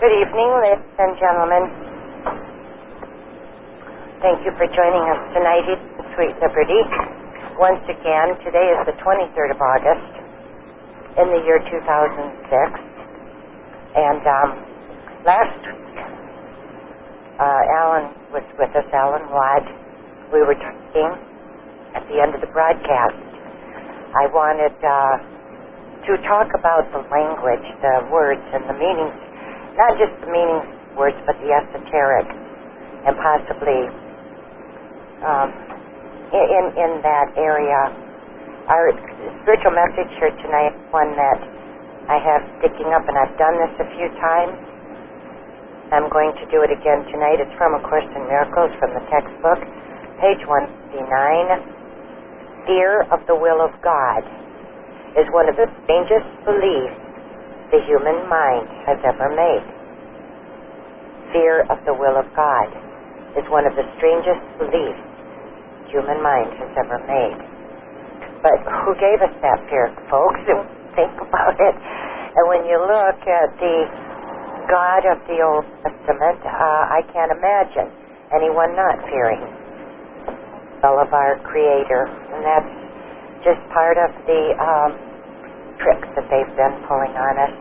Good evening, ladies and gentlemen. Thank you for joining us tonight in Sweet Liberty. Once again, today is the 23rd of August in the year 2006. And um, last week, uh, Alan was with us, Alan Watt. We were talking at the end of the broadcast. I wanted uh, to talk about the language, the words, and the meanings, not just the meanings of words, but the esoteric, and possibly um, in in that area. Our spiritual message here tonight, one that I have sticking up, and I've done this a few times. I'm going to do it again tonight. It's from A Course in Miracles from the textbook, page 159. Fear of the will of God is one of the strangest beliefs the human mind has ever made. Fear of the will of God is one of the strangest beliefs human mind has ever made. But who gave us that fear, folks? Think about it. And when you look at the God of the Old Testament, uh, I can't imagine anyone not fearing will of our Creator. And that's just part of the um, tricks that they've been pulling on us.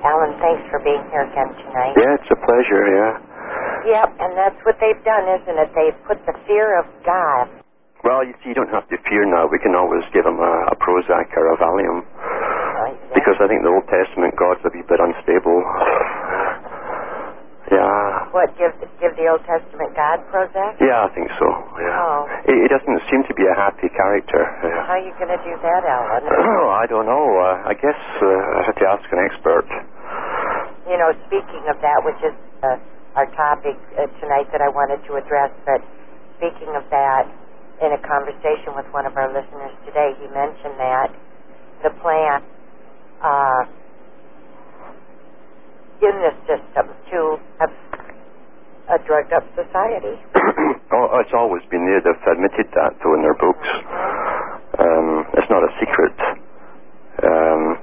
Alan, thanks for being here again tonight. Yeah, it's a pleasure, yeah. Yep, and that's what they've done, isn't it? They've put the fear of God. Well, you see, you don't have to fear now. We can always give them a, a Prozac or a Valium. Right, Because I think the Old Testament God's a wee bit unstable. Yeah. What, give, give the Old Testament God Prozac? Yeah, I think so. Yeah. Oh. He, he doesn't seem to be a happy character. Yeah. How are you going to do that, Alan? Oh, I don't know. Uh, I guess uh, I have to ask an expert. You know, speaking of that, which is uh, our topic uh, tonight that I wanted to address, but speaking of that, in a conversation with one of our listeners today, he mentioned that the plan uh, in this system to have a drugged up society. oh, it's always been there. They've admitted that, though, in their books. Um, it's not a secret. Um,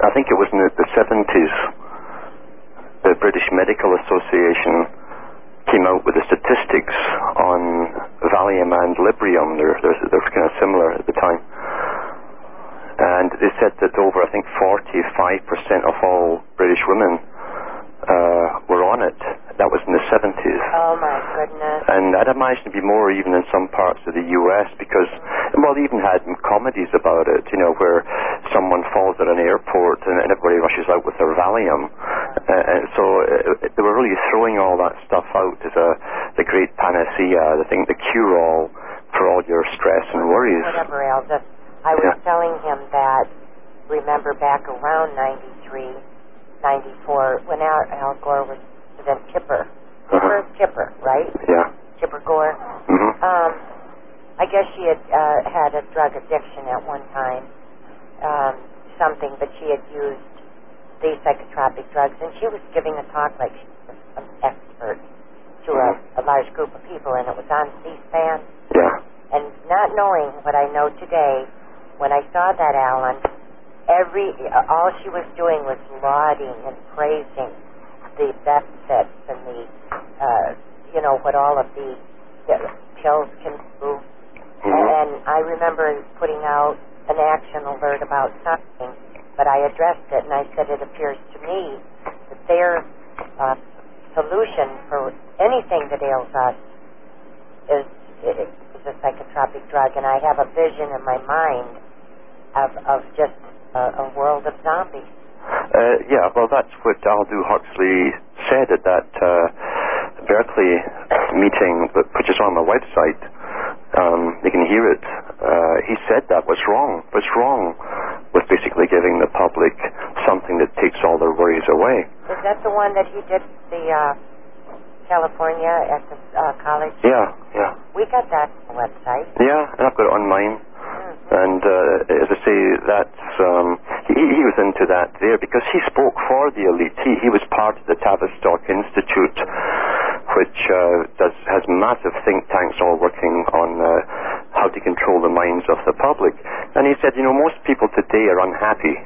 I think it was in the, the 70s, the British Medical Association came out with the statistics on Valium and Librium. They're, they're, they're kind of similar at the time. And they said that over, I think, 45% of all British women uh, were on it. That was in the 70s. Oh my goodness. And I'd imagine it'd be more even in some parts of the U.S. because, well, they even had comedies about it, you know, where someone falls at an airport and, everybody rushes out with their Valium. Uh, and so uh, they were really throwing all that stuff out as a the great panacea, the thing, the cure-all for all your stress and worries. Whatever else. I was Yeah. telling him that, remember back around 93, 94, when Al, Al Gore was President Tipper. Tipper, Uh-huh. Tipper, right? Yeah. Tipper Gore. hmm Um, I guess she had uh, had a drug addiction at one time, um, something, but she had used these psychotropic drugs, and she was giving a talk like she was an expert to a, a large group of people, and it was on C-SPAN. Yeah. And not knowing what I know today, when I saw that, Alan, every all she was doing was lauding and praising the benefits and the, uh, you know, what all of the, the pills can do. Mhm. And I remember putting out an action alert about something, but I addressed it and I said it appears to me that their uh, solution for anything that ails us is, is a psychotropic drug, and I have a vision in my mind of, of just a, a world of zombies. Uh, yeah, well, that's what Aldous Huxley said at that uh, Berkeley meeting, which is on my website. Um, you can hear it. Uh, he said that. What's wrong? What's wrong with basically giving the public something that takes all their worries away? Is that the one that he did the uh, California at the uh, college? Yeah, yeah, We got that the website. yeah. And I've got it on mine. And uh, as I say, that's um, he, he was into that there because he spoke for the elite. He, he was part of the Tavistock Institute, which uh, does has massive think tanks all working on uh, how to control the minds of the public. And he said, you know, most people today are unhappy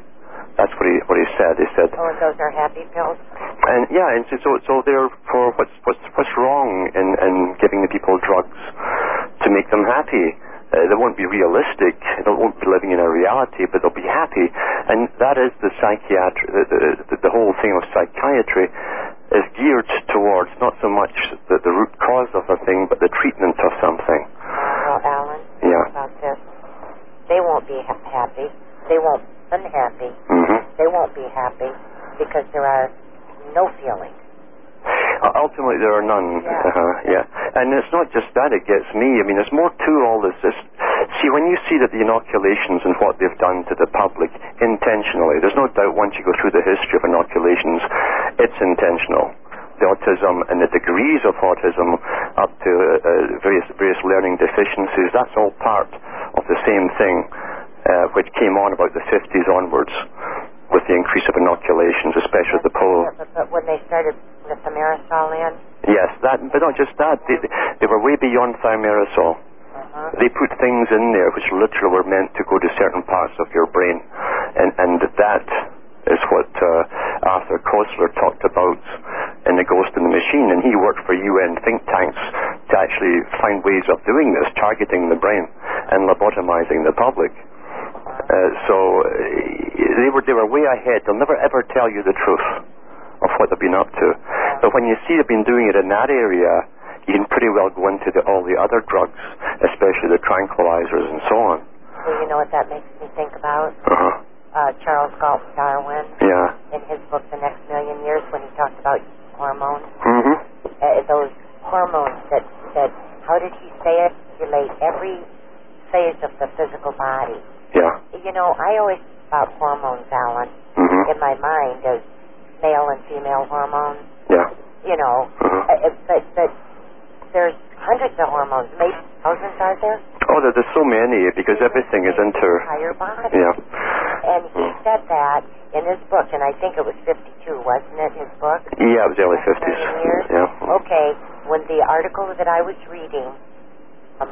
That's what he what he said. He said, Oh, those are happy pills? and yeah, and so so, so therefore, what's what's what's wrong in in giving the people drugs to make them happy? Uh, they won't be realistic. They won't be living in a reality, but they'll be happy. And that is the psychiatry. The, the, the whole thing of psychiatry is geared towards not so much the, the root cause of a thing, but the treatment of something. Well, Alan, Yeah. about this. They won't be ha- happy. They won't be unhappy. hmm They won't be happy because there are no feelings. Ultimately, there are none. Yeah. Uh-huh, yeah. And it's not just that, it gets me. I mean, there's more to all this. This- See, when you see that the inoculations and what they've done to the public intentionally, there's no doubt once you go through the history of inoculations, it's intentional. The autism and the degrees of autism up to uh, various, various learning deficiencies, that's all part of the same thing, uh, which came on about the 50s onwards with the increase of inoculations, especially the polio. Yeah, but, but when they started with thimerosal in, Yes, that, but not just that. They, they were way beyond thimerosal. uh-huh. They put things in there which literally were meant to go to certain parts of your brain, and and that is what uh, Arthur Koestler talked about in The Ghost in the Machine, and he worked for UN think tanks to actually find ways of doing this, targeting the brain and lobotomizing the public. Uh, so uh, they were they were way ahead. They'll never ever tell you the truth of what they've been up to. But when you see they've been doing it in that area, you can pretty well go into the, all the other drugs, especially the tranquilizers and so on. Well, you know what that makes me think about? Uh-huh. Uh, Charles Galton Darwin, Yeah. in his book The Next Million Years, when he talked about hormones, Mm-hmm. uh, those hormones that, that, how did he say it, regulate every phase of the physical body. Yeah. You know, I always about hormones, Alan, Mm-hmm. in my mind as male and female hormones, Yeah. you know, Uh-huh. uh, but, but there's hundreds of hormones, maybe thousands, are there? Oh, there, there's so many because everything is inter. entire body. Yeah. And he said that in his book, and I think it was 52, wasn't it, his book? Yeah, it was early Next fifties. years? Yeah. Okay, when the article that I was reading, um,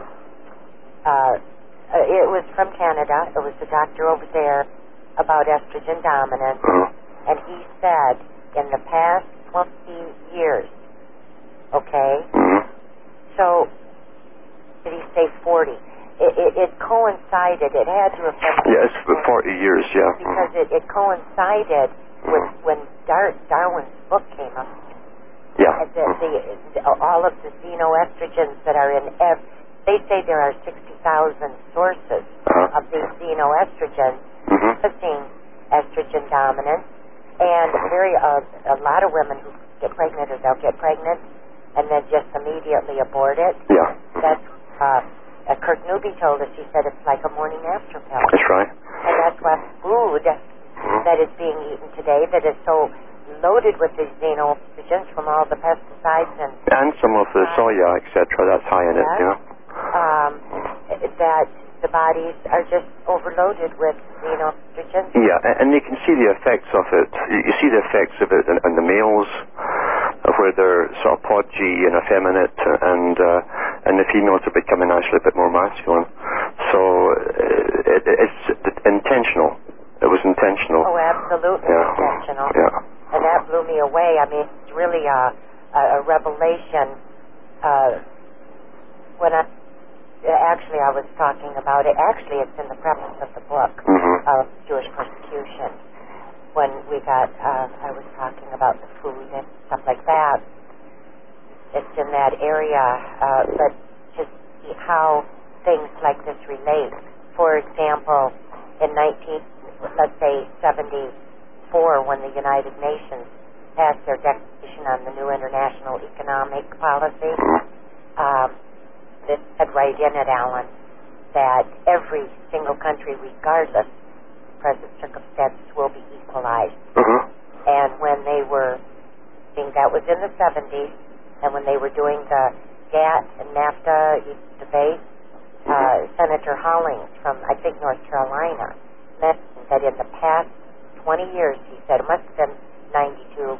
uh, uh, it was from Canada. It was the doctor over there about estrogen dominance, Uh-huh. and he said in the past 20 years, okay, Mm-hmm. so did he say 40? It, it, it coincided. It had to have been Yes, for forty years. Yeah. because it, it coincided with Mhm. when Dar- Darwin's book came up. Yeah. The, the, the, all of the xenoestrogens that are in ev- they say there are 60,000 sources Uh-huh. of these xenoestrogens Mm-hmm. causing estrogen dominance, and very uh, a lot of women who get pregnant or they'll get pregnant and then just immediately abort it. Yeah. That's uh, uh, Kurt Newby told us. He said it's like a morning after pill, That's right. and that's why food Mhm. that is being eaten today that is so loaded with these xenoestrogens from all the pesticides and And some of the soya, etc. That's high in it. Yeah. Um, that the bodies are just overloaded with xenoestrogens. Yeah, and you can see the effects of it. You see the effects of it in, in the males, where they're sort of podgy and effeminate, and uh, and the females are becoming actually a bit more masculine. So uh, it, it's intentional. It was intentional. Oh, absolutely yeah. intentional. Yeah. And that blew me away. I mean, it's really a, a, a revelation. Uh, when I actually I was talking about it. Actually, it's in the preface of the book Mhm. of Jewish persecution. When we got, uh, I was talking about the food and stuff like that. It's in that area, uh, but to see how things like this relate. For example, in 19, let's say 74, when the United Nations passed their declaration on the new international economic policy, Mhm. um, it said right in it, Alan, that every single country, regardless of present circumstances, will be equalized. Mhm. And when they were, I think that was in the 70s, and when they were doing the GATT and NAFTA debate, uh, Senator Hollings from, I think, North Carolina, mentioned that in the past 20 years, he said, it must have been 92,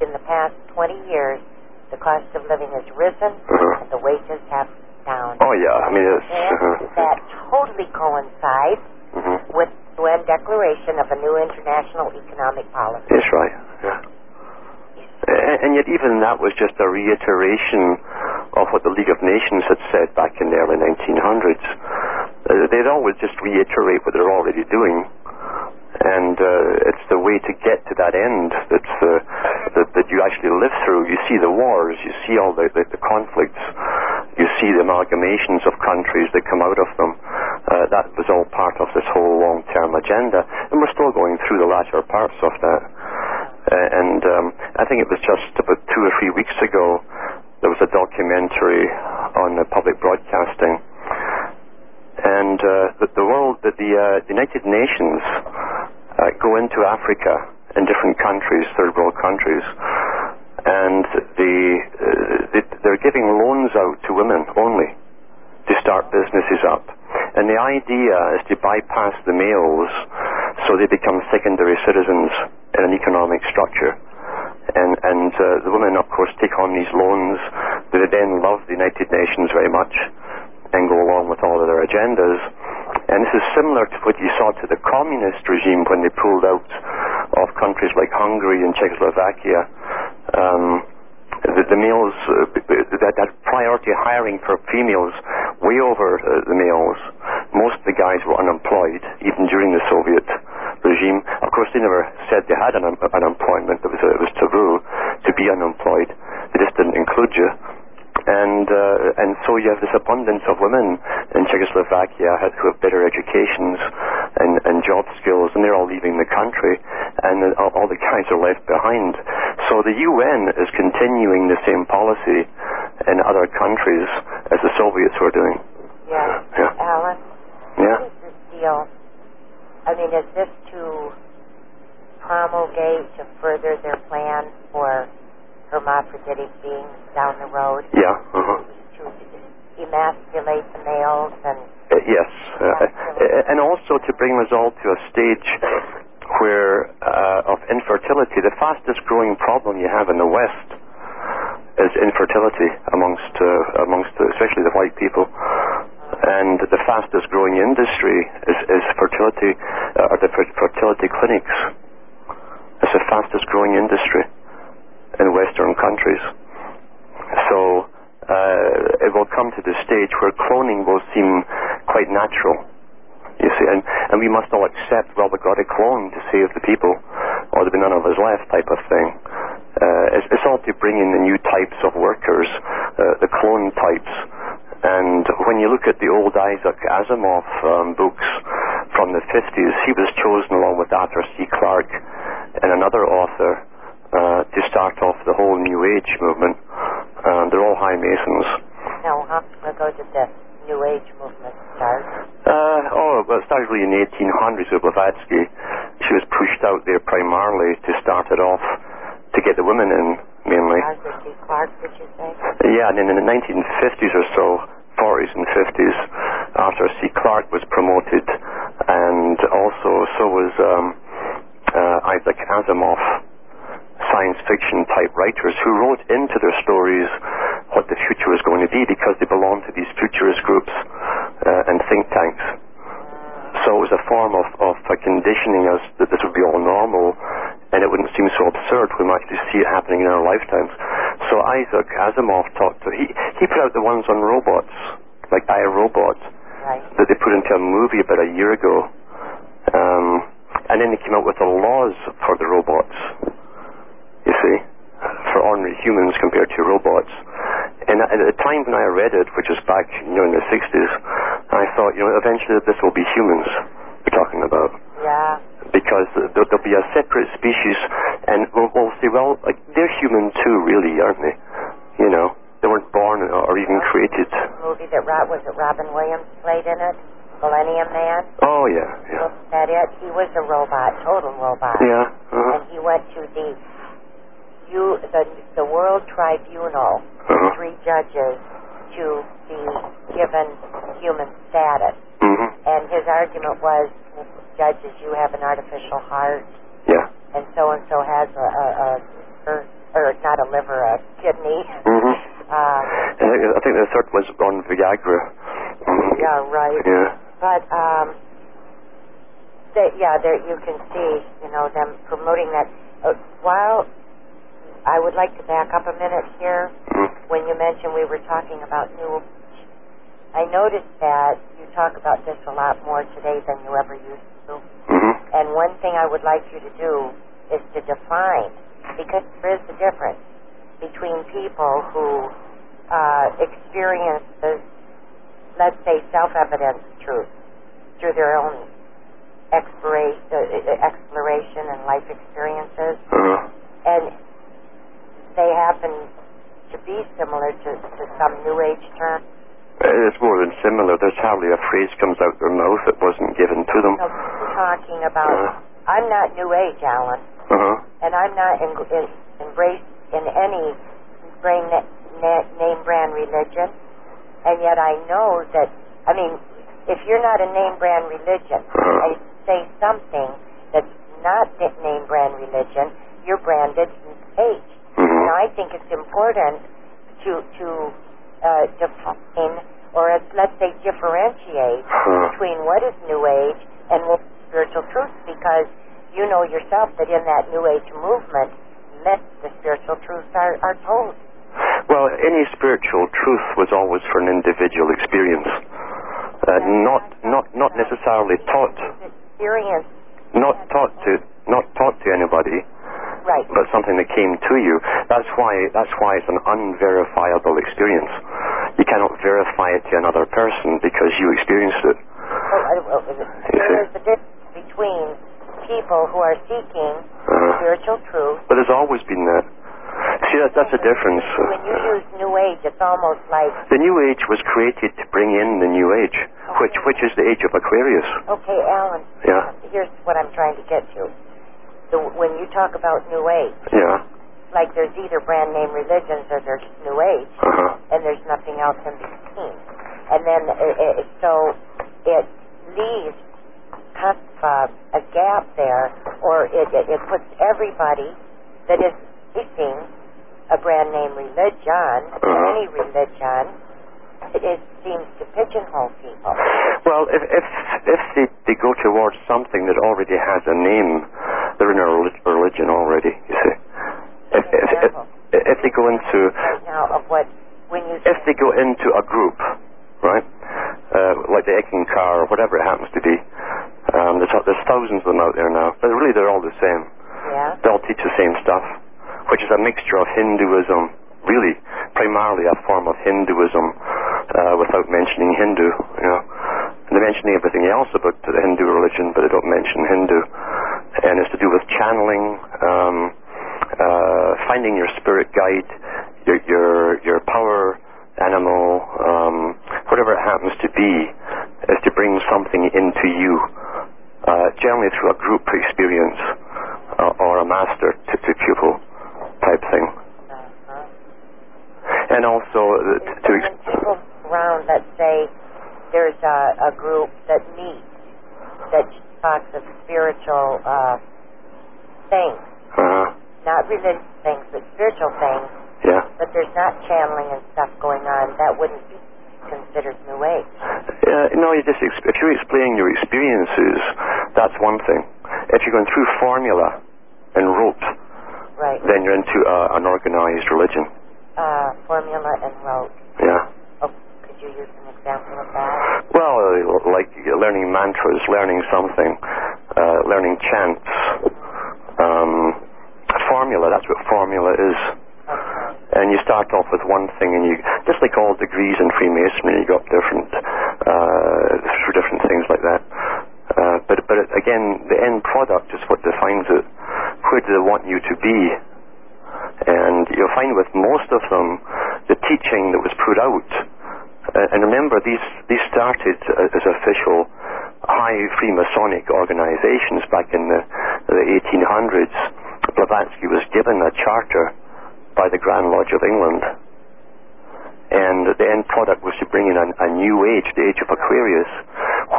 in the past 20 years, the cost of living has risen Mhm. and the wages have down. Oh yeah. I mean, it's. And Uh-huh. that totally coincides Mhm. with the UN Declaration of a New International Economic Policy. That's right. Yeah. And yet, even that was just a reiteration of what the League of Nations had said back in the early 1900s. Uh, they'd always just reiterate what they're already doing, and uh, it's the way to get to that end that's, uh, that, that you actually live through. You see the wars, you see all the, the, the conflicts, you see the amalgamations of countries that come out of them. Uh, that was all part of this whole long-term agenda, and we're still going through the latter parts of that. Uh, and um, I think it was just about two or three weeks ago there was a documentary on public broadcasting, and uh, the world, that the uh, United Nations uh, go into Africa in different countries, third world countries, and the, uh, they, they're giving loans out to women only to start businesses up. And the idea is to bypass the males so they become secondary citizens in an economic structure. And, and uh, the women, of course, take on these loans. That they then love the United Nations very much and go along with all of their agendas. And this is similar to what you saw to the communist regime when they pulled out of countries like Hungary and Czechoslovakia. Um, the, the males, uh, that, that priority hiring for females way over uh, the males. Most of the guys were unemployed, even during the Soviet regime. Of course, they never said they had un- unemployment. It was, uh, it was taboo to be unemployed. They just didn't include you. And uh, and so you have this abundance of women in Czechoslovakia who have better educations and, and job skills, and they're all leaving the country, and all, all the guys are left behind. So the UN is continuing the same policy in other countries as the Soviets were doing. Yeah. Yeah. Alan, Yeah. what is this deal? I mean, is this to promulgate to further their plan for beings down the road Yeah. Uh-huh. to emasculate the males and Uh, yes, uh, uh, and also to bring us all to a stage where uh, of infertility, the fastest growing problem you have in the West is infertility amongst uh, amongst especially the white people, and the fastest growing industry is, is fertility uh, or the fertility clinics. It's the fastest growing industry in Western countries. So uh, it will come to the stage where cloning will seem quite natural. You see, and, and we must all accept, well, we've got to clone to save the people, or there'll be none of us left, type of thing. Uh, it's, it's all to bring in the new types of workers, uh, the clone types. And when you look at the old Isaac Asimov um, books from the 50s, he was chosen along with Arthur C. Clarke and another author uh, to start off the whole New Age movement. Uh, they're all high Masons. now how long ago did the New Age movement start? Uh, oh, well, it started really in the 1800s with Blavatsky. She was pushed out there primarily to start it off to get the women in, mainly. Arthur C. Clarke, did you say? Yeah, and then in the 1950s or so, 40s and 50s, Arthur C. Clarke was promoted, and also so was um, uh, Isaac Asimov, science fiction type writers who wrote into their stories what the future was going to be because they belonged to these futurist groups uh, and think tanks. So it was a form of, of conditioning us that this would be all normal and it wouldn't seem so absurd. We might actually see it happening in our lifetimes. So Isaac Asimov talked to, he, he put out the ones on robots, like I, Robot, Right. that they put into a movie about a year ago. Um, and then they came out with the laws for the robots, you for ordinary humans compared to robots. And at the time when I read it, which was back, you know, in the 60s, I thought, you know, eventually this will be humans we're talking about. Yeah. Because there- there'll be a separate species, and we'll, we'll say, well, like, they're human too, really, aren't they? You know, they weren't born or even created. Movie that was it Robin Williams played in it? Millennium Man. Oh, yeah, yeah. Was that it? He was a robot, total robot. Yeah, uh-huh, And he went to the you the the World Tribunal, uh-huh. three judges to be given human status. hmm And his argument was, judges, you have an artificial heart, Yeah. and so and so has a, a, a or, or not a liver, a kidney. Mm-hmm. Uh, I think, I think the third was on Viagra. Yeah, right. Yeah. But um, They, yeah, there you can see, you know, them promoting that. Uh, while I would like to back up a minute here, Mm. when you mentioned we were talking about New I noticed that you talk about this a lot more today than you ever used to. hmm And one thing I would like you to do is to define, because there is a difference between people who uh, experiences, let's say, self-evident truth through their own exploration, uh, exploration and life experiences, Uh, and they happen to be similar to, to some New Age term. it's more than similar. There's hardly a phrase comes out their mouth that wasn't given to them. So talking about, Uh, I'm not New Age, Alan. uh-huh. and I'm not in, in, embraced in any brain na, na, name brand religion, and yet I know that. I mean, if you're not a name brand religion, Uh-huh. I say something that's not name brand religion, you're branded New Age. Hmm Now, I think it's important to to uh, define, or uh, let's say differentiate Uh, between what is New Age and what is spiritual truth, because you know yourself that in that New Age movement, met the spiritual truths are, are told. well, any spiritual truth was always for an individual experience, uh, not not not necessarily taught, Experience, not taught to not taught to anybody, right? but something that came to you. That's why that's why it's an unverifiable experience. You cannot verify it to another person because you experienced it. Well, well, There is a difference between people who are seeking Uh, spiritual truth. but there's always been that. See, that, that's the difference. When you use New Age, it's almost like The New Age was created to bring in the New Age, which which is the age of Aquarius. Okay, Alan. Yeah. Here's what I'm trying to get to. The, when you talk about New Age, Yeah. like there's either brand name religions or there's New Age, Uh huh. and there's nothing else in between. And then, uh, uh, so it leaves kind of uh, a gap there, or it, it, it puts everybody that is seeking a brand name religion, Uh-huh. any religion, it, it seems to pigeonhole people. Well, if if if they, they go towards something that already has a name, they're in a religion already. You see. If if, if, if they go into now of what when you if they go into a group, right, uh, like the Eckankar or whatever it happens to be, um, there's, there's thousands of them out there now, but really they're all the same. yeah They all teach the same stuff, which is a mixture of Hinduism, really primarily a form of Hinduism, uh, without mentioning Hindu. You know, and they mention everything else about the Hindu religion, but they don't mention Hindu, and it's to do with channeling. Um, uh, finding your spirit guide, your your your power animal, um, whatever it happens to be, is to bring something into you, uh, generally through a group experience uh, or a master to, to pupil type thing, uh-huh. and also uh, to when people around that say there's a, a group that meets that talks of spiritual uh, things, uh, not religious things, but spiritual things, yeah. but there's not channeling and stuff going on, that wouldn't be considered New Age. Uh, no, you just if you're explaining your experiences, that's one thing. If you're going through formula and rote, Right. then you're into uh, an organized religion. Uh, formula and rote. Yeah. Oh, could you use an example of that? Well, uh, like learning mantras, learning something, uh, learning chants, um, formula. That's what formula is. And you start off with one thing, and you just like all degrees in Freemasonry, you go up different uh, through different things like that. Uh, but but again, the end product is what defines it. Where do they want you to be? And you'll find with most of them, the teaching that was put out. Uh, and remember, these these started uh, as official high Freemasonic organizations back in the, the 1800s. Blavatsky was given a charter by the Grand Lodge of England. And the end product was to bring in a, a new age, the age of Aquarius,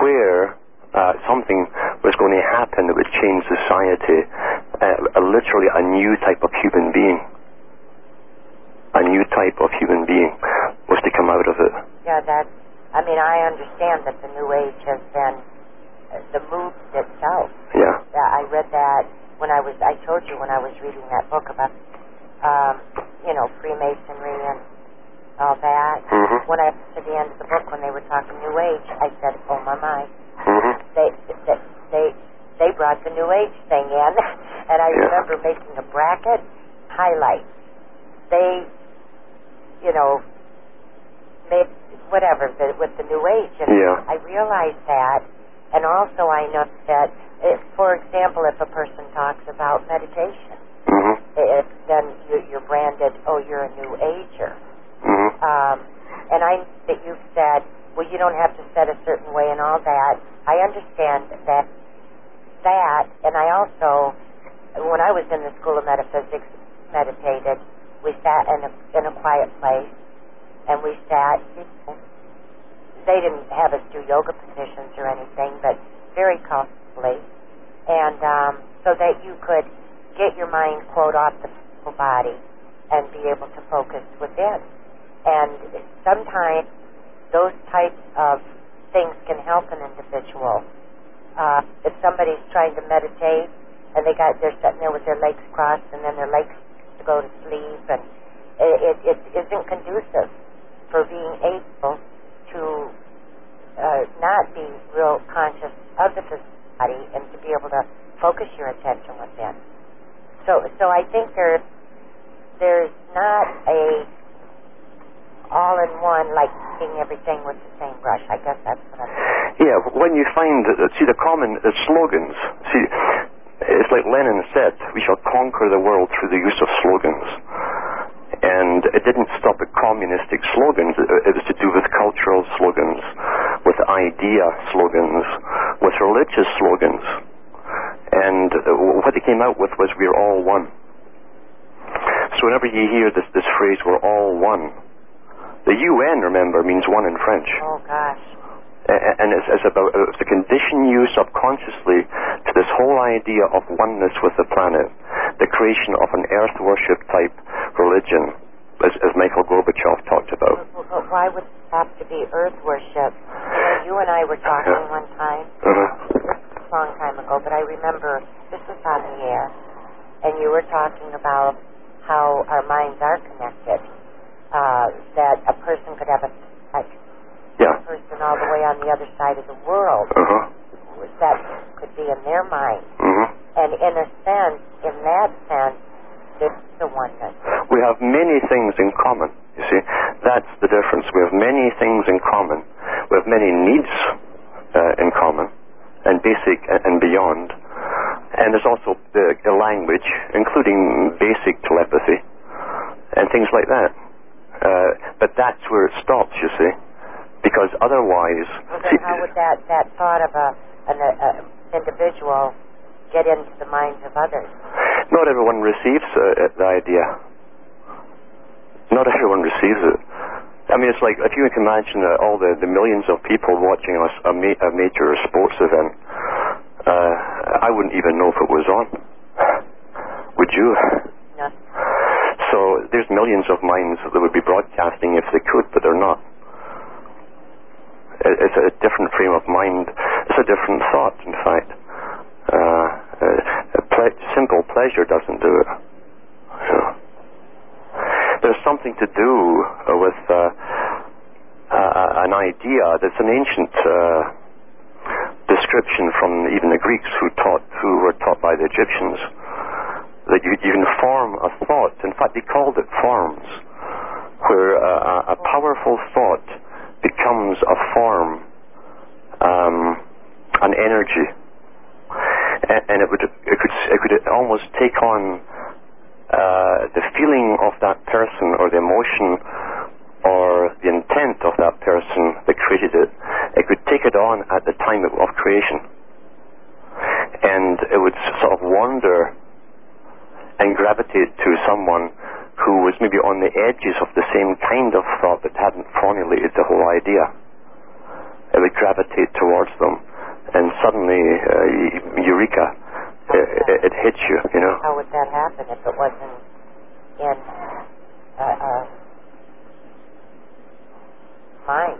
where uh, something was going to happen that would change society, uh, literally a new type of human being. A new type of human being was to come out of it. Yeah, that. I mean, I understand that the New Age has been the mood itself. Yeah. Yeah, I read that when I was. I told you when I was reading that book about, um, you know, Freemasonry and all that. Mhm. When I got to the end of the book, when they were talking New Age, I said, "Oh my my, Mhm. they they they, they brought the New Age thing in," and I Yeah. remember making a bracket highlight. They, you know, made whatever the, with the New Age, and Yeah. I realized that, and also I know that, if, for example, if a person talks about meditation, Mhm. if then you, you're branded, oh, you're a New Ager. Mhm. Um, and I that you've said, well, you don't have to set a certain way and all that. I understand that, that, and I also, when I was in the School of Metaphysics, meditated. We sat in a in a quiet place, and we sat. They didn't have us do yoga positions or anything, but very comfortably, and um, so that you could get your mind quote off the physical body and be able to focus within. And sometimes those types of things can help an individual. Uh, if somebody's trying to meditate and they got they're sitting there with their legs crossed and then their legs to go to sleep and it, it, it isn't conducive for being able to uh, not be real conscious of the body and to be able to focus your attention within. So so I think there there's not a all in one like seeing everything with the same brush. I guess that's what I'm saying. Yeah, when you find, see the common uh, slogans, see, it's like Lenin said, we shall conquer the world through the use of slogans. And it didn't stop at communistic slogans, it, was to do with cultural slogans, with idea slogans, with religious slogans. And what they came out with was, we're all one. So whenever you hear this, this phrase, we're all one, the UN, remember, means one in French. Oh gosh. A- and it's, it's about it's to condition you subconsciously to this whole idea of oneness with the planet, the creation of an earth worship type religion, as, as Michael Gorbachev talked about. But, but why would it have to be earth worship? You know, you and I were talking one time, Uh-huh. a long time ago, but I remember this was on the air, and you were talking about how our minds are connected. Uh, that a person could have a like, Yeah. person all the way on the other side of the world Uh-huh. that could be in their mind. hmm And in a sense, in that sense, there's the oneness. We have many things in common. You see, that's the difference. We have many things in common. We have many needs uh, in common, and basic and, and beyond. And there's also the, the language, including basic telepathy and things like that. Uh, but that's where it stops, you see, because otherwise, Well, then how would that, that thought of a, an a, individual get into the minds of others? not everyone receives uh, the idea. Not everyone receives it. I mean, it's like if you can imagine uh, all the, the millions of people watching a, a, ma- a major sports event, uh, I wouldn't even know if it was on. Would you? No. So there's millions of minds that would be broadcasting if they could, but they're not. It- It's a different frame of mind. It's a different thought, in fact. Uh, uh, ple- simple pleasure doesn't do it. There's something to do with uh, an idea that's an ancient uh, description from even the Greeks who taught, who were taught by the Egyptians that you, can form a thought. In fact, they called it forms, where a powerful thought becomes a form, um, an energy, and, it would it could it could almost take on uh, the feeling of that person or the emotion or the intent of that person that created it. It could take it on at the time of creation, and it would sort of wander and gravitate to someone who was maybe on the edges of the same kind of thought but hadn't formulated the whole idea. Uh, it would gravitate towards them, and suddenly, uh, eureka, it, it, hits you, you know. How would that happen if it wasn't in uh, uh, mind?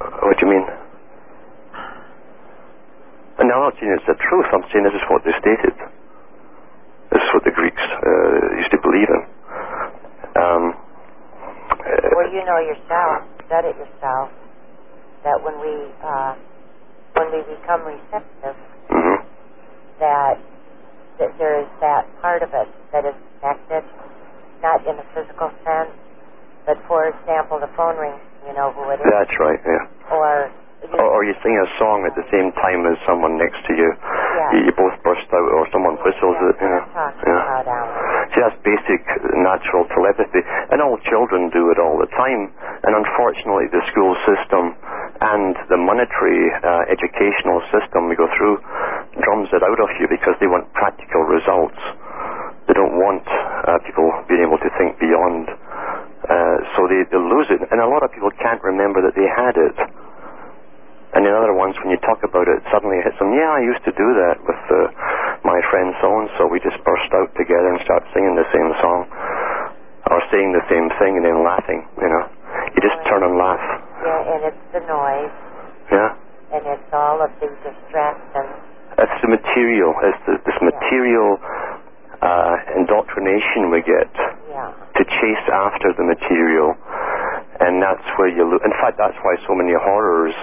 What do you mean? And I'm not saying it's the truth, I'm saying this is what they stated. This is what the Greeks uh, used to believe in you know yourself, said it yourself, that when we uh, when we become receptive, hmm that that there is that part of it that is connected, not in a physical sense, but for example, the phone rings, you know who it is, That's right, yeah. or you, Or, or you sing a song at the same time as someone next to you. yeah, You, you both burst out, or someone whistles yeah, it. You know. Yeah. about Alan. That's basic natural telepathy. And all children do it all the time. And unfortunately, the school system and the monetary uh, educational system we go through drums it out of you because they want practical results. They don't want uh, people being able to think beyond. Uh, so they, they lose it. And a lot of people can't remember that they had it. And in other ones, when you talk about it, suddenly it hits them. Yeah, I used to do that with uh, my friend so and so. We just burst out together and start singing the same song, or saying the same thing and then laughing. You know, you just turn and laugh. Yeah, and it's the noise, Yeah, and it's all of the distraction. it's the material. It's the, this material uh, indoctrination we get Yeah, to chase after the material, and that's where you. Lo- In fact, that's why so many horrors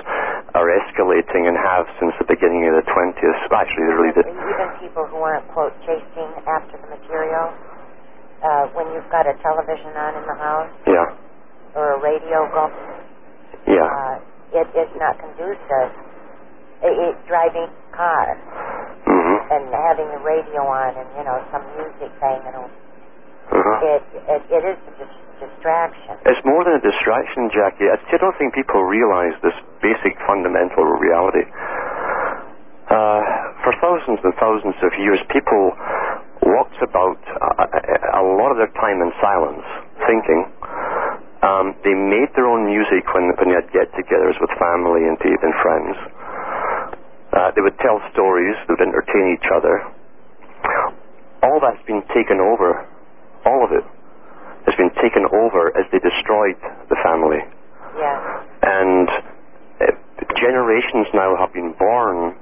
are escalating and have since the beginning of the 20th. Actually, really the, even people who aren't quote chasing after the material. Uh, when you've got a television on in the house yeah, or a radio going, yeah. uh, it is not conducive. It, it driving a car hmm and having the radio on and you know some music banging. on. Uh-huh. It it, it is a dis- distraction. It's more than a distraction, Jackie. I still don't think people realize this basic fundamental reality. Uh, for thousands and thousands of years, people walked about uh, a lot of their time in silence, thinking. Um, they made their own music when, when they had get-togethers with family and, and friends. Uh, they would tell stories. They would entertain each other. All that's been taken over. All of it has been taken over as they destroyed the family. Yeah, And uh, generations now have been born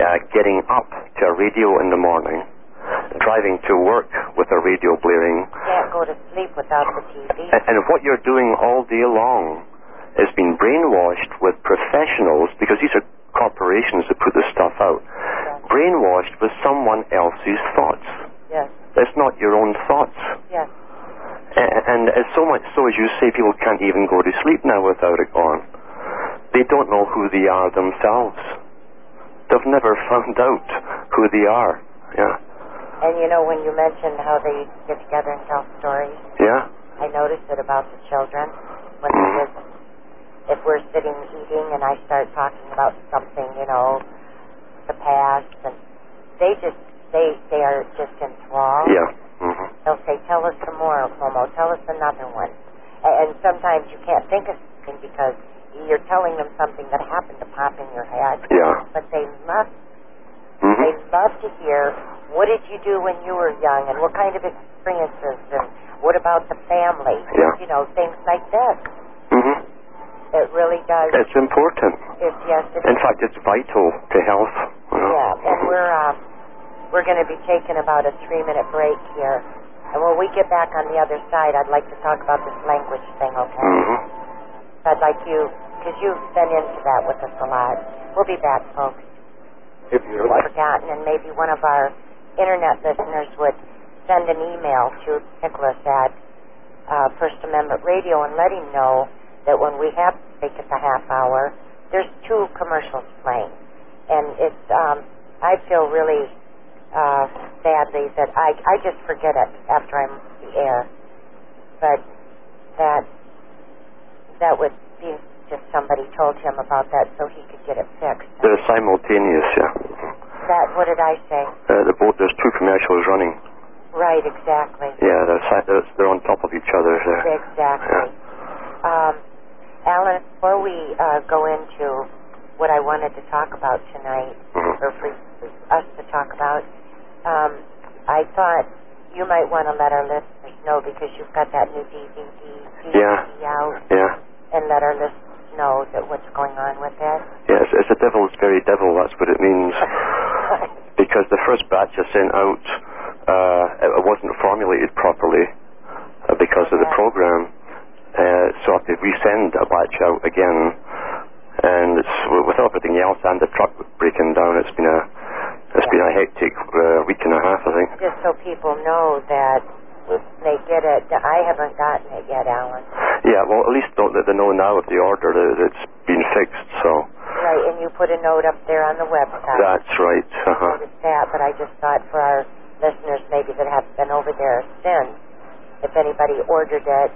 uh, getting up to a radio in the morning, driving to work with a radio blaring, can't go to sleep without the TV. and, and what you're doing all day long is being brainwashed with professionals, because these are corporations that put this stuff out, Yes, brainwashed with someone else's thoughts. Yes, It's not your own thoughts. yes. And it's so much so, as you say, people can't even go to sleep now without it on. They don't know who they are themselves. They've never found out who they are. Yeah. And you know when you mentioned how they get together and tell stories, Yeah. I noticed it about the children when Mhm. they visit. If we're sitting eating and I start talking about something, you know, the past, and they just they they are just enthralled. Yeah. hmm They'll say, "Tell us some more, Momo. Tell us another one." A- And sometimes you can't think of something because you're telling them something that happened to pop in your head. Yeah. But they love hmm they love to hear what did you do when you were young and what kind of experiences and what about the family? Yeah. You know, things like that. hmm It really does. It's important. It's yes, it In fact, it's vital to health. you know. Yeah, and we're um, we're going to be taking about a three minute break here, and when we get back on the other side, I'd like to talk about this language thing. Okay? Mhm. I'd like you because you've been into that with us a lot. We'll be back, folks. If you're like. Forgotten, and maybe one of our internet listeners would send an email to Nicholas at uh, First Amendment Radio and let him know that when we have break at the half hour, there's two commercials playing, and it's um, I feel really uh, badly that I I just forget it after I'm on the air, but that that would be just somebody told him about that so he could get it fixed. They're simultaneous, yeah. That what did I say? Uh, the both, there's two commercials running. Right, exactly. Yeah, they're, si- they're, on top of each other. There. Exactly. Um, Alan, before we uh, go into what I wanted to talk about tonight, Mhm. or for us to talk about, um, I thought you might want to let our listeners know because you've got that new DVD, DVD Yeah. out, Yeah. and let our listeners know that what's going on with it. Yes, it's a devil's very devil, that's what it means. Because the first batch I sent out, uh, it wasn't formulated properly uh, because of the program. Uh, so I have to resend a batch out again. And it's with everything else and the truck breaking down, it's been a it's been a hectic uh, week and a half, I think. Just so people know that they get it, I haven't gotten it yet, Alan. Yeah, well, at least know that they know now of the order that it's been fixed. So Right, and you put a note up there on the website. that's right. Uh-huh. that, but I just thought for our listeners maybe that have been over there since, if anybody ordered it,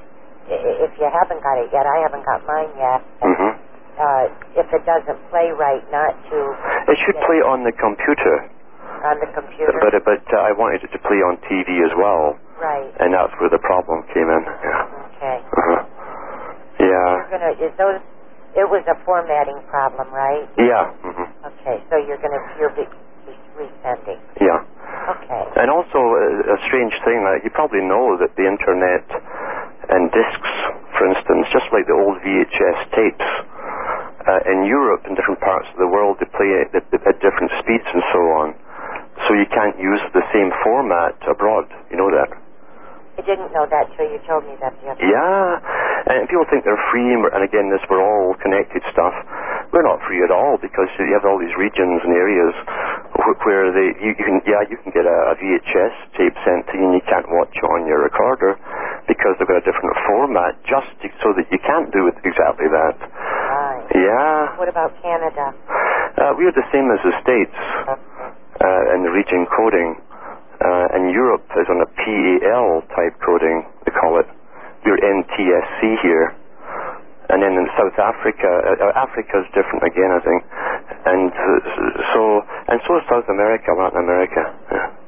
if you haven't got it yet, I haven't got mine yet. hmm Uh, if it doesn't play right, not to It should play on the computer, on the computer. but but uh, I wanted it to play on TV as well, right. and that's where the problem came in. Yeah. Okay. Uh-huh. Yeah. You're gonna is those. It was a formatting problem, right? Yeah. hmm Okay. So you're gonna you're be, resending. Yeah. Okay. And also uh, a strange thing that you probably know that the internet and discs, for instance, just like the old VHS tapes, uh, in Europe and different parts of the world, they play it at, at different speeds and so on. So you can't use the same format abroad. You know that? I didn't know that till you told me that the other. Yeah, and people think they're free, and again, this we're all connected stuff. We're not free at all because you have all these regions and areas where they you, you can yeah you can get a, a VHS tape sent to you and you can't watch it on your recorder because they've got a different format just to, so that you can't do it exactly that. Yeah, What about Canada? uh, we're the same as the states uh, in the region coding. Uh, and Europe is on a PAL type coding, they call it. We're NTSC here. And then in South Africa, uh, uh, Africa is different again, I think. And uh, so, and so is South America, Latin America. Yeah.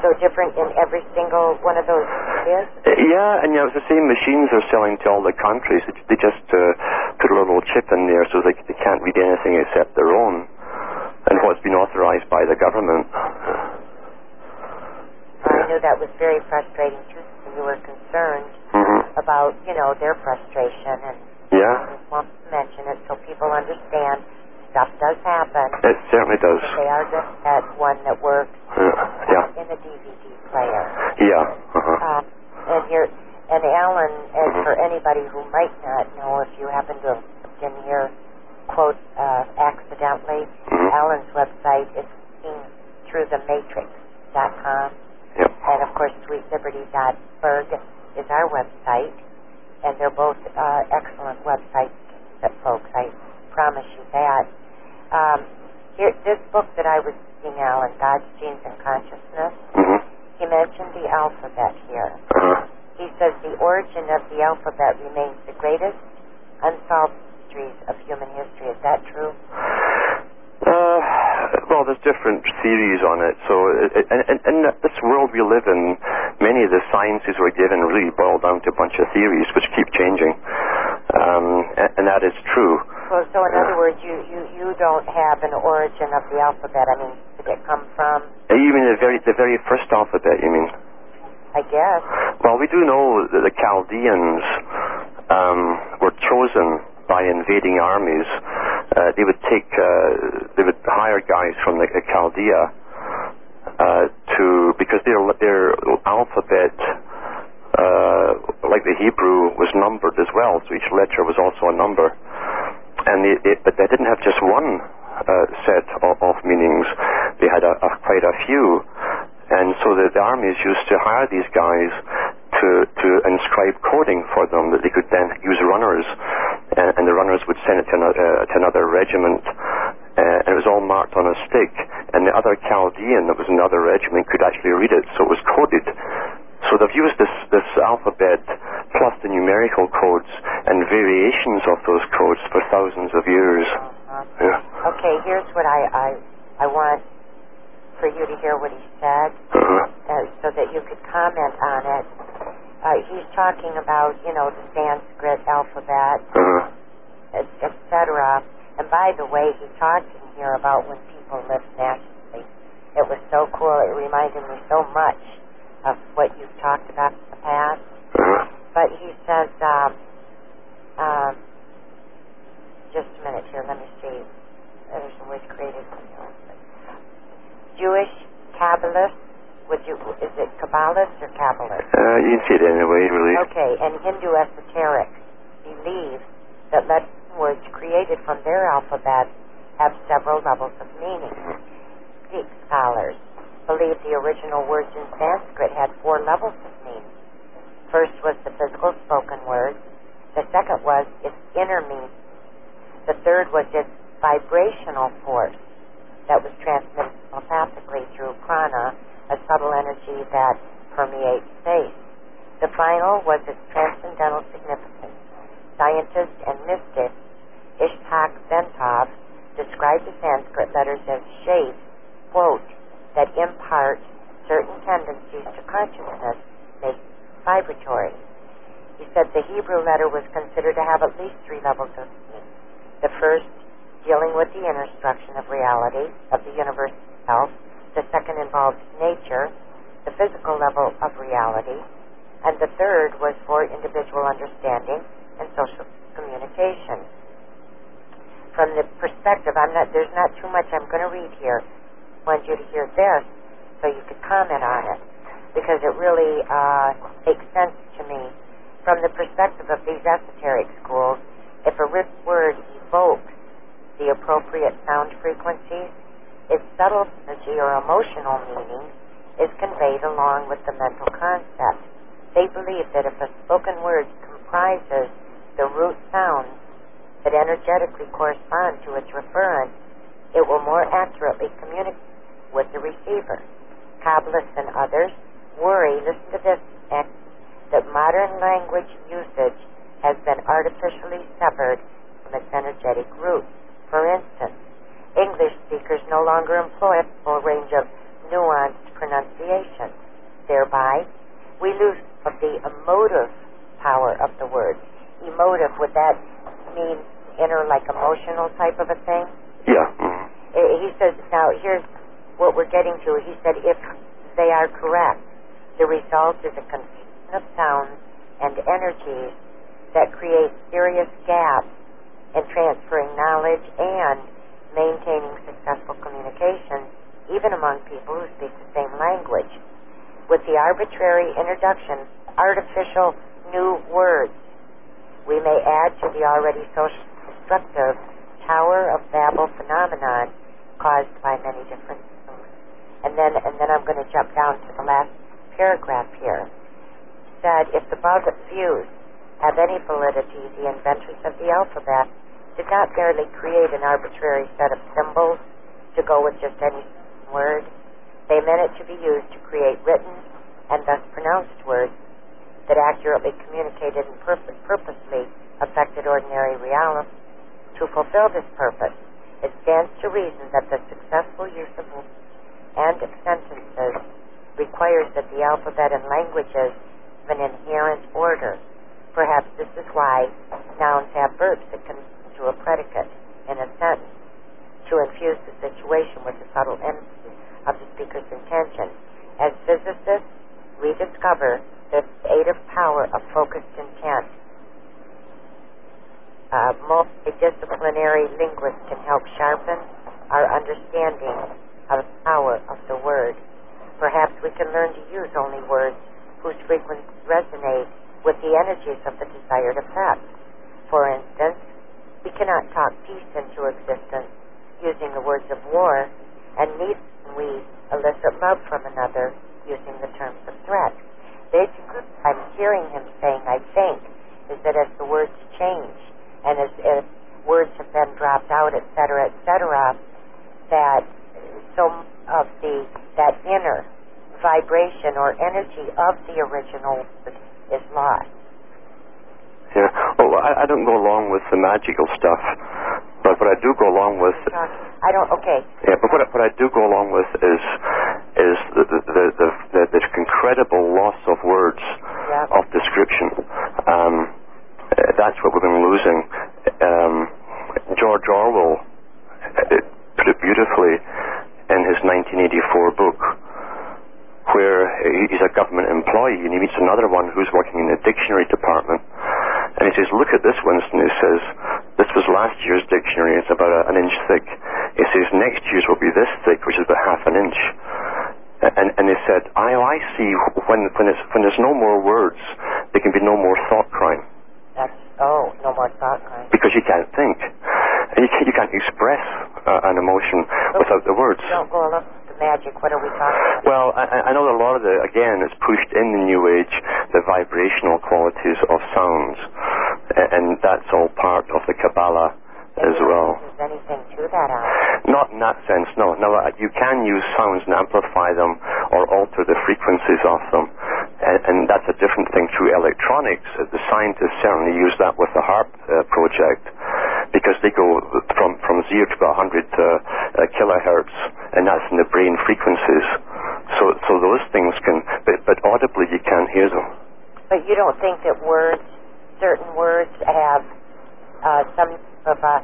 So different in every single one of those? Uh, Yeah, and you know, it's the same machines they're selling to all the countries. They, they just uh, put a little chip in there so they, they can't read anything except their own and what's been authorized by the government. I knew that was very frustrating too. You were concerned hmm about, you know, their frustration and Yeah, I just want to mention it so people understand stuff does happen. it certainly does. They are just that one that works Yeah, yeah, in a DVD player. yeah. Uh-huh. Um, and here, and Alan, and Mhm. for anybody who might not know, if you happen to have been here, quote, uh, accidentally, Mhm. Alan's website is throughthematrix.com. Yep. And of course, sweetliberty.org is our website. And they're both uh, excellent websites, that folks. I promise you that. Um, here, this book that I was reading, Alan, God's Genes and Consciousness, Mhm. he mentioned the alphabet here. Uh-huh. He says the origin of the alphabet remains the greatest unsolved mysteries of human history. Is that true? Uh, well, there's different theories on it. So, it, in, in, in this world we live in, many of the sciences we're given really boil down to a bunch of theories which keep changing, um, and, and that is true. Well, so in other words, you, you, you don't have an origin of the alphabet. I mean, did it come from, Even the very the very first alphabet, you mean? I guess, Well, we do know that the Chaldeans um, were chosen by invading armies. Uh, they would take, uh, they would hire guys from the, the Chaldea uh, to because their their alphabet, uh, like the Hebrew, was numbered as well. So each letter was also a number, and they, they, but they didn't have just one uh, set of, of meanings. They had a, a, quite a few, and so the, the armies used to hire these guys to to inscribe coding for them that they could then use runners, and, and the runners would send it to another, uh, to another regiment. Uh, and it was all marked on a stick, and the other Chaldean that was in the other regiment could actually read it, so it was coded. So they've used this, this alphabet plus the numerical codes and variations of those codes for thousands of years. uh, Yeah. okay, here's what I, I, I want for you to hear what he said. Uh-huh. uh, so that you could comment on it. Uh, he's talking about, you know, the Sanskrit alphabet, Uh-huh. etc. And by the way, he talked in here about when people lived naturally. It was so cool. It reminded me so much of what you've talked about in the past. Uh-huh. But he says, um, um, just a minute here. Let me see. There's a word created from the Jewish Kabbalists. Would you? Is it Kabbalists or Kabbalists? Uh, you can see it anyway, really. Okay, and Hindu esoterics believe that Latin words created from their alphabet have several levels of meaning. Greek scholars believe the original words in Sanskrit had four levels of meaning. First was the physical spoken word. The second was its inner meaning. The third was its vibrational force that was transmitted telepathically through prana, a subtle energy that permeates space. The final was its transcendental significance. Scientist and mystic Itzhak Bentov described the Sanskrit letters as shapes, quote, that impart certain tendencies to consciousness, make vibratory. He said the Hebrew letter was considered to have at least three levels of meaning. The first, dealing with the inner structure of reality, of the universe itself. The second involved nature, the physical level of reality. And the third was for individual understanding and social communication. From the perspective, I'm not, there's not too much I'm going to read here. I want you to hear this so you could comment on it because it really uh, makes sense to me. From the perspective of these esoteric schools, if a written word evokes the appropriate sound frequencies, its subtle energy or emotional meaning is conveyed along with the mental concept. They believe that if a spoken word comprises the root sounds that energetically correspond to its referent, it will more accurately communicate with the receiver. Kabbalists and others worry, listen to this, that modern language usage has been artificially severed from its energetic roots. For instance, English speakers no longer employ a full range of nuanced pronunciation. Thereby, we lose of the emotive power of the word. Emotive, would that mean inner, like emotional type of a thing? Yeah. Mm-hmm. He says, now here's what we're getting to. He said, if they are correct, the result is a confusion of sounds and energies that create serious gaps in transferring knowledge and maintaining successful communication, even among people who speak the same language. With the arbitrary introduction of artificial new words, we may add to the already social destructive Tower of Babel phenomenon caused by many different. And then, and then I'm going to jump down to the last paragraph here. Said, if the above views have any validity, the inventors of the alphabet did not merely create an arbitrary set of symbols to go with just any word. They meant it to be used to create written and thus pronounced words that accurately communicated and purpose, purposely affected ordinary reality. To fulfill this purpose, it stands to reason that the successful use of and sentences requires that the alphabet and languages have an inherent order Perhaps this is why nouns have verbs that come to a predicate in a sentence to infuse the situation with the subtle energy of the speaker's intention. As physicists, we discover the creative power of focused intent. Uh, multidisciplinary linguists can help sharpen our understanding power of the word. Perhaps we can learn to use only words whose frequencies resonate with the energies of the desired effect. For instance, we cannot talk peace into existence using the words of war, and neither can we elicit love from another using the terms of threat. Basically, I'm hearing him saying, I think, is that as the words change, and as, as words have been dropped out, etc., etc., that so of the that inner vibration or energy of the original word is lost. Yeah. Well, I, I don't go along with the magical stuff, but what I do go along with. I don't. Okay. Yeah, but what I, what I do go along with is is the the the, the, the, the incredible loss of words yep. of description. Um, that's what we've been losing. Um, George Orwell put it beautifully in his 1984 book where he's a government employee and he meets another one who's working in the dictionary department. And he says, look at this, Winston. He says, this was last year's dictionary. It's about an inch thick. He says, next year's will be this thick, which is about half an inch. And, and he said, I, I see when, when, it's, when there's no more words, there can be no more thought crime. That's, oh, no more thought crime. Because you can't think. And you can't, you can't express an emotion without the words. Don't go along with the magic. What are we talking about? Well, I, I know that a lot of the, again, it's pushed in the New Age, the vibrational qualities of sounds. And that's all part of the Kabbalah as well. think anything to that, Alan. Not in that sense, no. No, uh, you can use sounds and amplify them or alter the frequencies of them. And, and that's a different thing through electronics. Uh, The scientists certainly use that with the HAARP uh, project because they go from, from 0 to 100 uh, uh, kilohertz, and that's in the brain frequencies. So, so those things can, but, but audibly you can't hear them. But you don't think that words, certain words, have uh, some of a.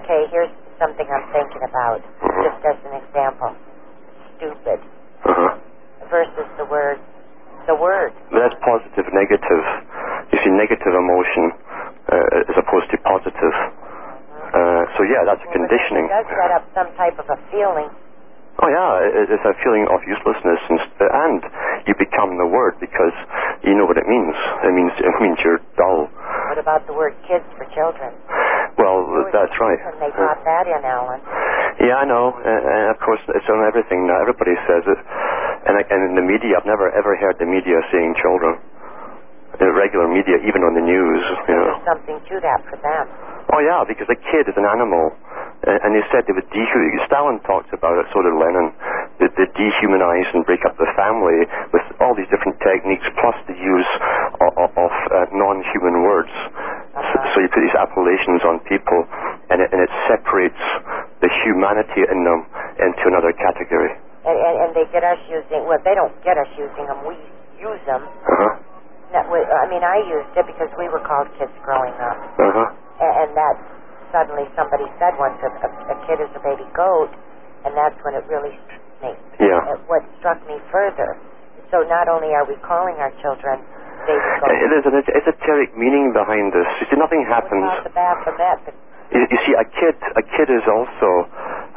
Okay, here's something I'm thinking about, Mhm. just as an example. Stupid Uh-huh. versus the word, the word. But that's positive, negative. You see, negative emotion uh, as opposed to positive. Uh, so yeah, that's Well, conditioning. It does set up some type of a feeling. Oh yeah, it- it's a feeling of uselessness, and, and you become the word because you know what it means. It means it means you're dull. What about the word kids for children? Well, that's right. And they taught that in Alan. Yeah, I know, and, and of course it's on everything now. Everybody says it, and, I- and in the media, I've never ever heard the media saying children. The regular media, even on the news, you know. There's something to that for them. Oh yeah, because a kid is an animal, and, they said they would dehumanize. Stalin talked about it, so did Lenin. That they dehumanize and break up the family with all these different techniques, plus the use of, of uh, non-human words. So, so you put these appellations on people, and it, and it separates the humanity in them into another category. And, and, and they get us using, well, they don't get us using them. We use them. Uh-huh. That I mean, I used it because we were called kids growing up. Uh-huh. And, and that suddenly somebody said once a, a, a kid is a baby goat, and that's when it really struck me. Yeah. What struck me further. So not only are we calling our children baby goats, There's an esoteric meaning behind this. You see, nothing happens. without the Baphomet, You, you see, a kid, a kid is also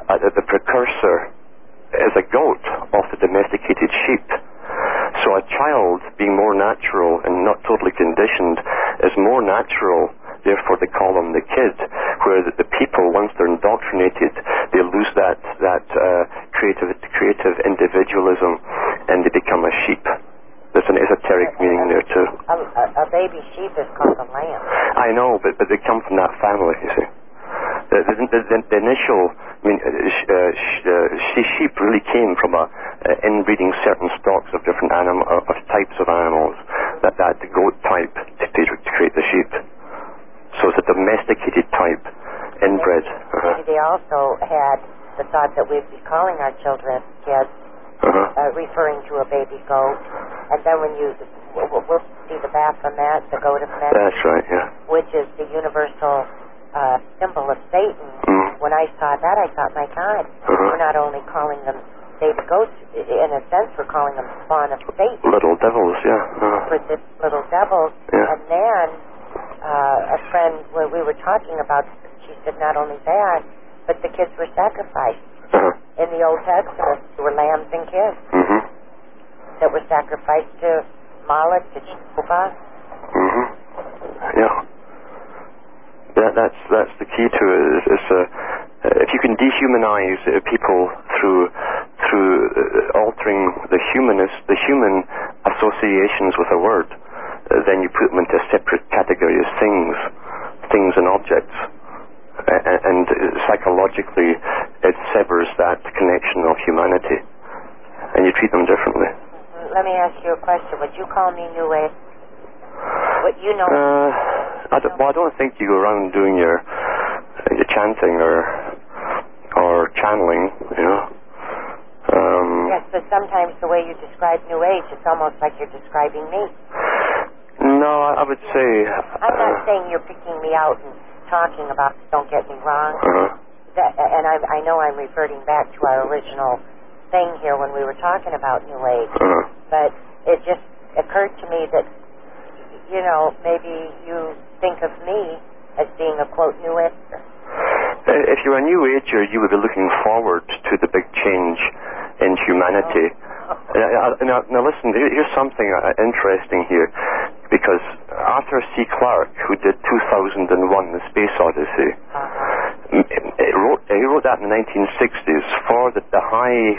uh, the precursor as a goat of the domesticated sheep. So a child being more natural and not totally conditioned is more natural. Therefore, they call them the kid. Where the, the people, once they're indoctrinated, they lose that that uh, creative creative individualism, and they become a sheep. There's an esoteric meaning there too. a, a, a baby sheep is called a lamb. I know, but, but they come from that family, you see. The, the, the, the, initial, I mean, uh, sh, uh, sh, uh, sheep really came from a, uh, inbreeding certain stocks of different animal, of of types of animals, that, that the goat type to, to, create the sheep. So it's a domesticated type, inbred. Uh-huh. Maybe they also had the thought that we'd be calling our children kids, Uh-huh. uh, referring to a baby goat, and then when you we'll, we'll- see the Baphomet, the goat of men, That's right, yeah. which is the universal uh, symbol of Satan. Mm. When I saw that, I thought, my God, Uh-huh. we're not only calling them baby goats, in a sense, we're calling them spawn of Satan Little devils, yeah. Uh-huh. for the little devils. Yeah. And then uh, a friend, when we were talking about, she said not only that, but the kids were sacrificed. Uh-huh. In the Old Testament, there were lambs and kids Mm-hmm. that were sacrificed to Moloch, to Jehovah. hmm Yeah. That, that's that's the key to it. Is, is uh, uh, if you can dehumanize uh, people through through uh, altering the humanist the human associations with a word, then you put them into a separate category as things, things and objects, and psychologically it severs that connection of humanity, and you treat them differently. Let me ask you a question. Would you call me New Age? What you know? I don't, well, I don't think you go around doing your your chanting or or channeling, you know. Um, yes, but sometimes the way you describe New Age, it's almost like you're describing me. No, I, I would say. I'm not uh, saying you're picking me out and talking about. Don't get me wrong. Uh-huh. That, and I, I know I'm reverting back to our original thing here when we were talking about New Age. Uh-huh. But it just occurred to me that, you know, maybe you think of me as being a quote New Ager. Uh, If you're a New Ager, you would be looking forward to the big change in humanity. Uh, uh, now, now listen, here's something interesting here, because Arthur C. Clarke, who did 2001: The Space Odyssey, Uh-huh. he wrote, he wrote that in the 1960s for the, the high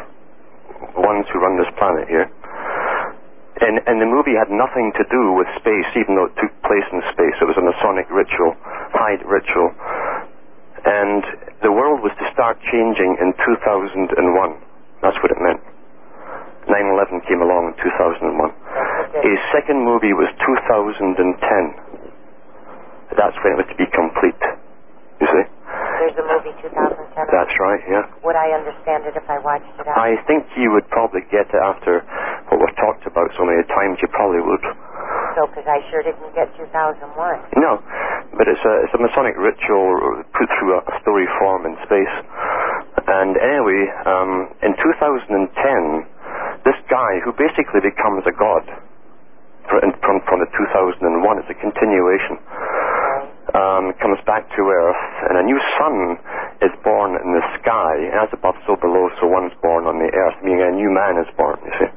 ones who run this planet here. And, and the movie had nothing to do with space, even though it took place in space. It was a Masonic ritual, Hyde ritual. And the world was to start changing in 2001. That's what it meant. 9-11 came along in 2001. That's His second movie was 2010. That's when it was to be complete. You see? There's a movie 2010. That's right, yeah. Would I understand it if I watched it out? I think you would probably get it after what we've talked about so many times. You probably would. So, because I sure didn't get 2001. No, but it's a it's a Masonic ritual put through a story form in space. And anyway, um, in 2010, this guy who basically becomes a god fr- in- from from the 2001, it's a continuation. Um, comes back to Earth, and a new sun is born in the sky. As above, so below. So one's born on the Earth, meaning a new man is born. You see.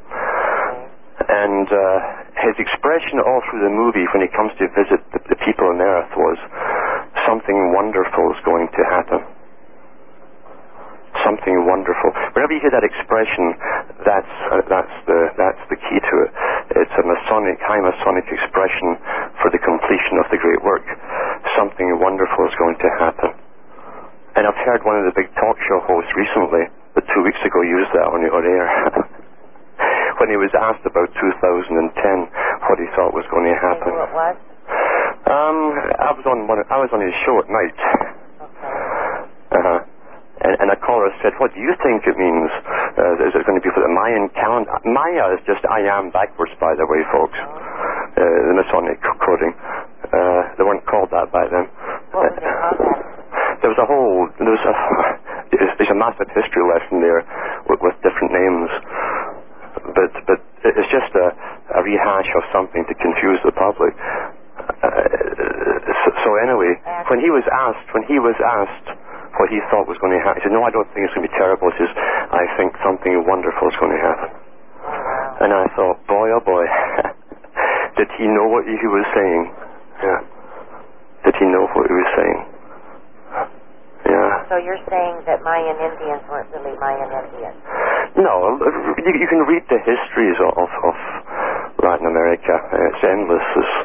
And uh, his expression all through the movie when he comes to visit the, the people on Earth was something wonderful is going to happen. Something wonderful. Whenever you hear that expression, that's uh, that's the that's the key to it. It's a Masonic, high Masonic expression for the completion of the great work. Something wonderful is going to happen. And I've heard one of the big talk show hosts recently, but two weeks ago, use that on, on air. when he was asked about 2010, what he thought was going to Say happen. who it was? Um, I was on one. I was on his show at night. Okay. Uh-huh. And, and a caller said, "What do you think it means? Uh, is it going to be for the Mayan calendar? Maya is just I am backwards, by the way, folks. Uh, the Masonic coding. Uh, they weren't called that back then. What would they call that? There was a whole. There was a. There's there's a massive history lesson there with, with different names, but but it's just a, a rehash of something to confuse the public. Uh, so, so anyway, when he was asked, when he was asked what he thought was going to happen, he said, "No, I don't think it's going to be terrible." He says, "I think something wonderful is going to happen." And I thought, boy, oh boy, did he know what he was saying? Yeah. He know what he was saying? Yeah. So you're saying that Mayan Indians weren't really Mayan Indians? No, you, you can read the histories of, of, Latin America. Uh, It's endless. There's,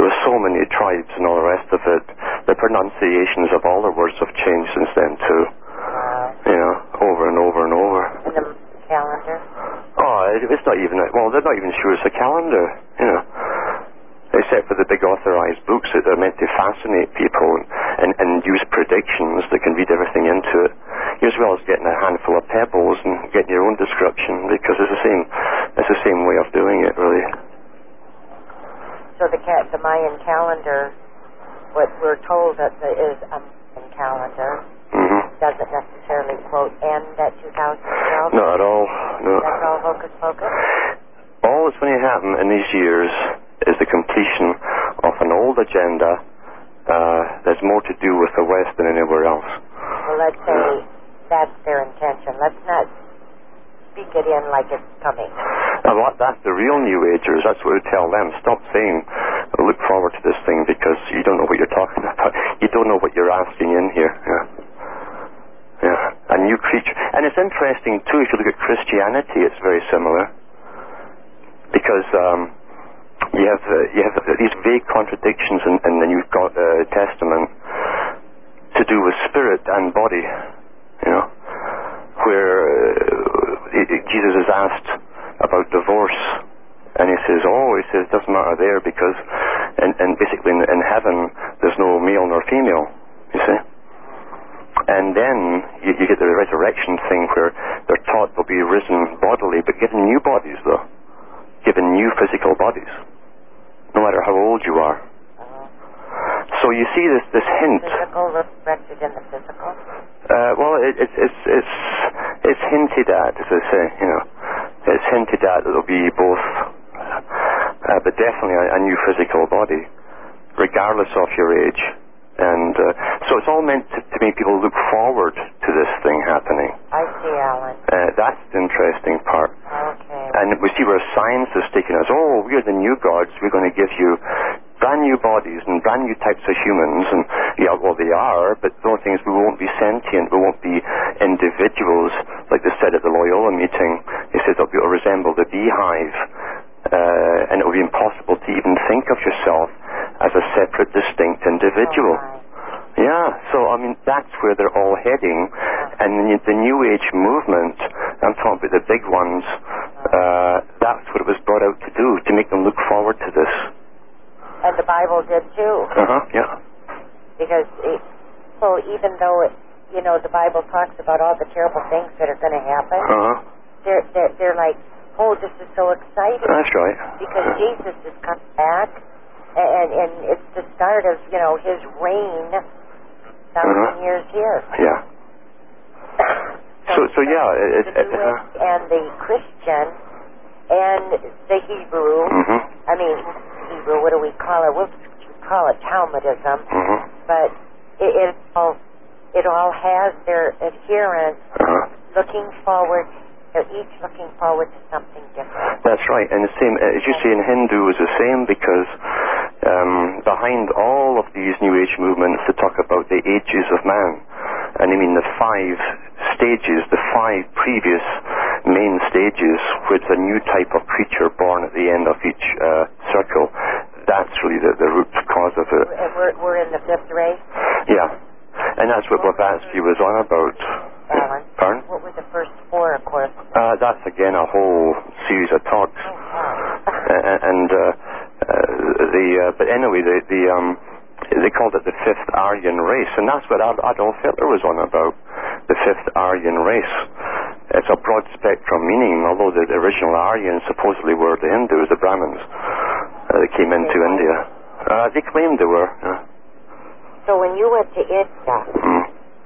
there were so many tribes and all the rest of it. The pronunciations of all the words have changed since then too. Wow. You know, over and over and over. And the calendar? Oh, it, it's not even. A, well, they're not even sure it's a calendar. You know, except for the big authorized books that are meant to fascinate people and, and, use predictions that can read everything into it. As well as getting a handful of pebbles and getting your own description because it's the same. It's the same way of doing it, really. So the the Mayan calendar, what we're told that there is a Mayan calendar, hmm doesn't necessarily quote end at 2012. Not at all. No. That's all hocus pocus? All that's going to happen in these years is the completion of an old agenda uh, that's more to do with the West than anywhere else. Well, let's say that's their intention. Let's not speak it in like it's coming. What, that's the real New Agers. That's what we tell them. Stop saying, look forward to this thing because you don't know what you're talking about. You don't know what you're asking in here. Yeah. Yeah. A new creature. And it's interesting, too, if you look at Christianity, it's very similar. Did too, Uh huh. Yeah. because it, so even though it, you know the Bible talks about all the terrible things that are going to happen, Uh huh. they're, they're they're like, oh, this is so exciting That's right. because Jesus is coming back, and and it's the start of you know His reign, 1000 Uh-huh. years here. Yeah. So so yeah. It, the uh, Age and the Christian and the Hebrew. Mm-hmm. I mean, Hebrew. What do we call it? We'll call it Talmudism, Mhm. but it, it all it all has their adherents Uh huh. looking forward. They're each looking forward to something different. That's right, and the same as you see in Hindu is the same because um, behind all of these New Age movements, they talk about the ages of man, and I mean the five stages, the five previous main stages, with a new type of creature born at the end of each uh, circle. That's really the, the root cause of it. And we're we're in the fifth race, Yeah, and that's what Blavatsky was on about. Alan. Pardon? What were the first four, of course? Uh, that's again a whole series of talks. Oh, wow. And uh, uh, the uh, but anyway, the the um, they called it the fifth Aryan race, and that's what Ad- Adolf Hitler was on about, the fifth Aryan race. It's a broad spectrum meaning, although the original Aryans supposedly were the Hindus, the Brahmins, uh, that came into They- India. Uh, they claimed they were. Yeah. So when you went to India, Mm.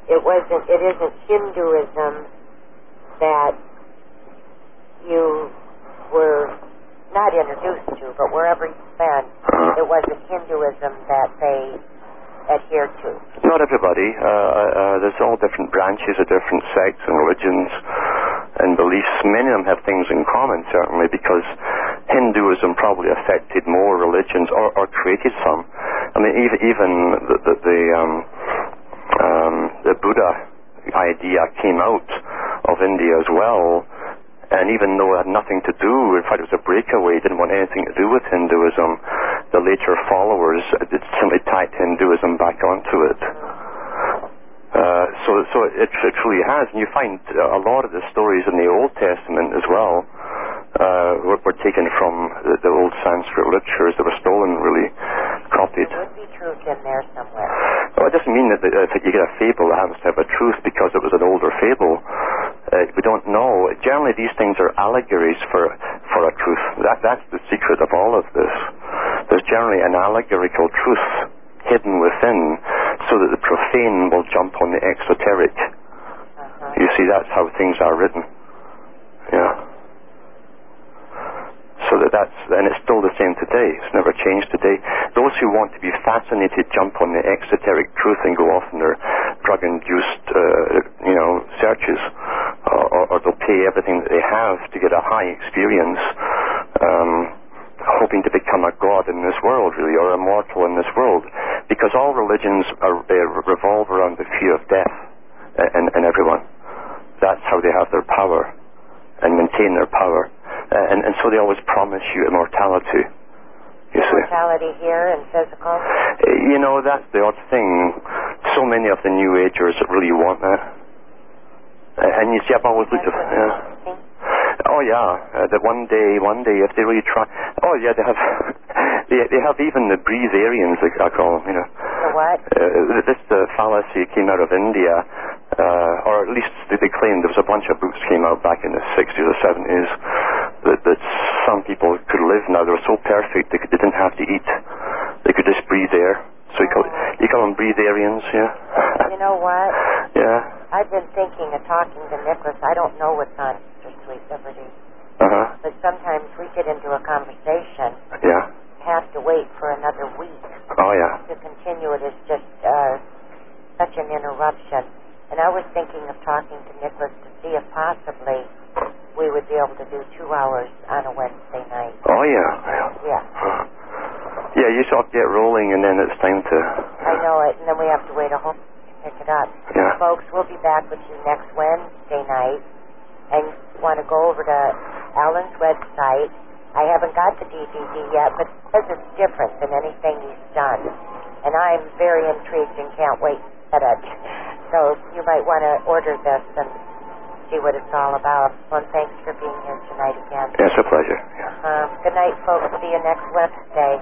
it wasn't it isn't Hinduism that you were not introduced to, but wherever you've been, Uh-huh. it wasn't Hinduism that they adhered to. Not everybody. Uh, uh, there's all different branches of different sects and religions and beliefs. Many of them have things in common, certainly, because Hinduism probably affected more religions or, or created some. I mean, even, even the, the, the, um, um, the Buddha idea came out of India as well. And even though it had nothing to do, in fact, it was a breakaway, didn't want anything to do with Hinduism, the later followers did simply tacked Hinduism back onto it. Uh, so, so it, it truly has, and you find a lot of the stories in the Old Testament as well uh, were, were taken from the, the old Sanskrit literatures that were stolen, really copied. There would be truth in there somewhere. Well, it doesn't mean that, uh, that you get a fable that happens to have a truth because it was an older fable. Uh, we don't know. Generally, these things are allegories for for a truth. That that's the secret of all of this. There's generally an allegorical truth hidden within, so that the profane will jump on the exoteric. Uh-huh. You see, that's how things are written. Yeah. So that that's, and it's still the same today. It's never changed today. Those who want to be fascinated jump on the exoteric truth and go off on their drug-induced, uh, you know, searches, or, or, or they'll pay everything that they have to get a high experience, um, hoping to become a god in this world, really, or immortal in this world, because all religions are, uh, revolve around the fear of death uh, in, in everyone. That's how they have their power and maintain their power. Uh, and, and so they always promise you immortality. You see. Mortality here and physical. Uh, You know, that's the odd thing. So many of the New Agers really want that. Uh, and you see, I've always looked at yeah. Oh yeah, uh, that one day, one day, if they really try. Oh yeah, they have, they they have even the breatharians, I call them. You know, The what? uh, this uh, fallacy came out of India, uh, or at least they, they claimed there was a bunch of books came out back in the 60s or 70s that, that some people could live now. They were so perfect they, could, they didn't have to eat. They could just breathe air. So you call, you call them breatharians, yeah? You know what? yeah. I've been thinking of talking to Nicholas. I don't know what's on Sister Sweet Liberty, Uh-huh. but sometimes we get into a conversation, Yeah. have to wait for another week Oh, yeah. to continue. It's just uh, such an interruption. And I was thinking of talking to Nicholas to see if possibly we would be able to do two hours on a Wednesday night. Oh, yeah. Yeah. Yeah. Yeah, you of get rolling, and then it's time to. I know it, and then we have to wait a whole to pick it up. Yeah. Folks, we'll be back with you next Wednesday night, and you want to go over to Alan's website. I haven't got the DVD yet, but says it's different than anything he's done, and I'm very intrigued and can't wait So you might want to order this and see what it's all about. Well, thanks for being here tonight again. It's a pleasure. Yeah. Uh, good night, folks. See you next Wednesday.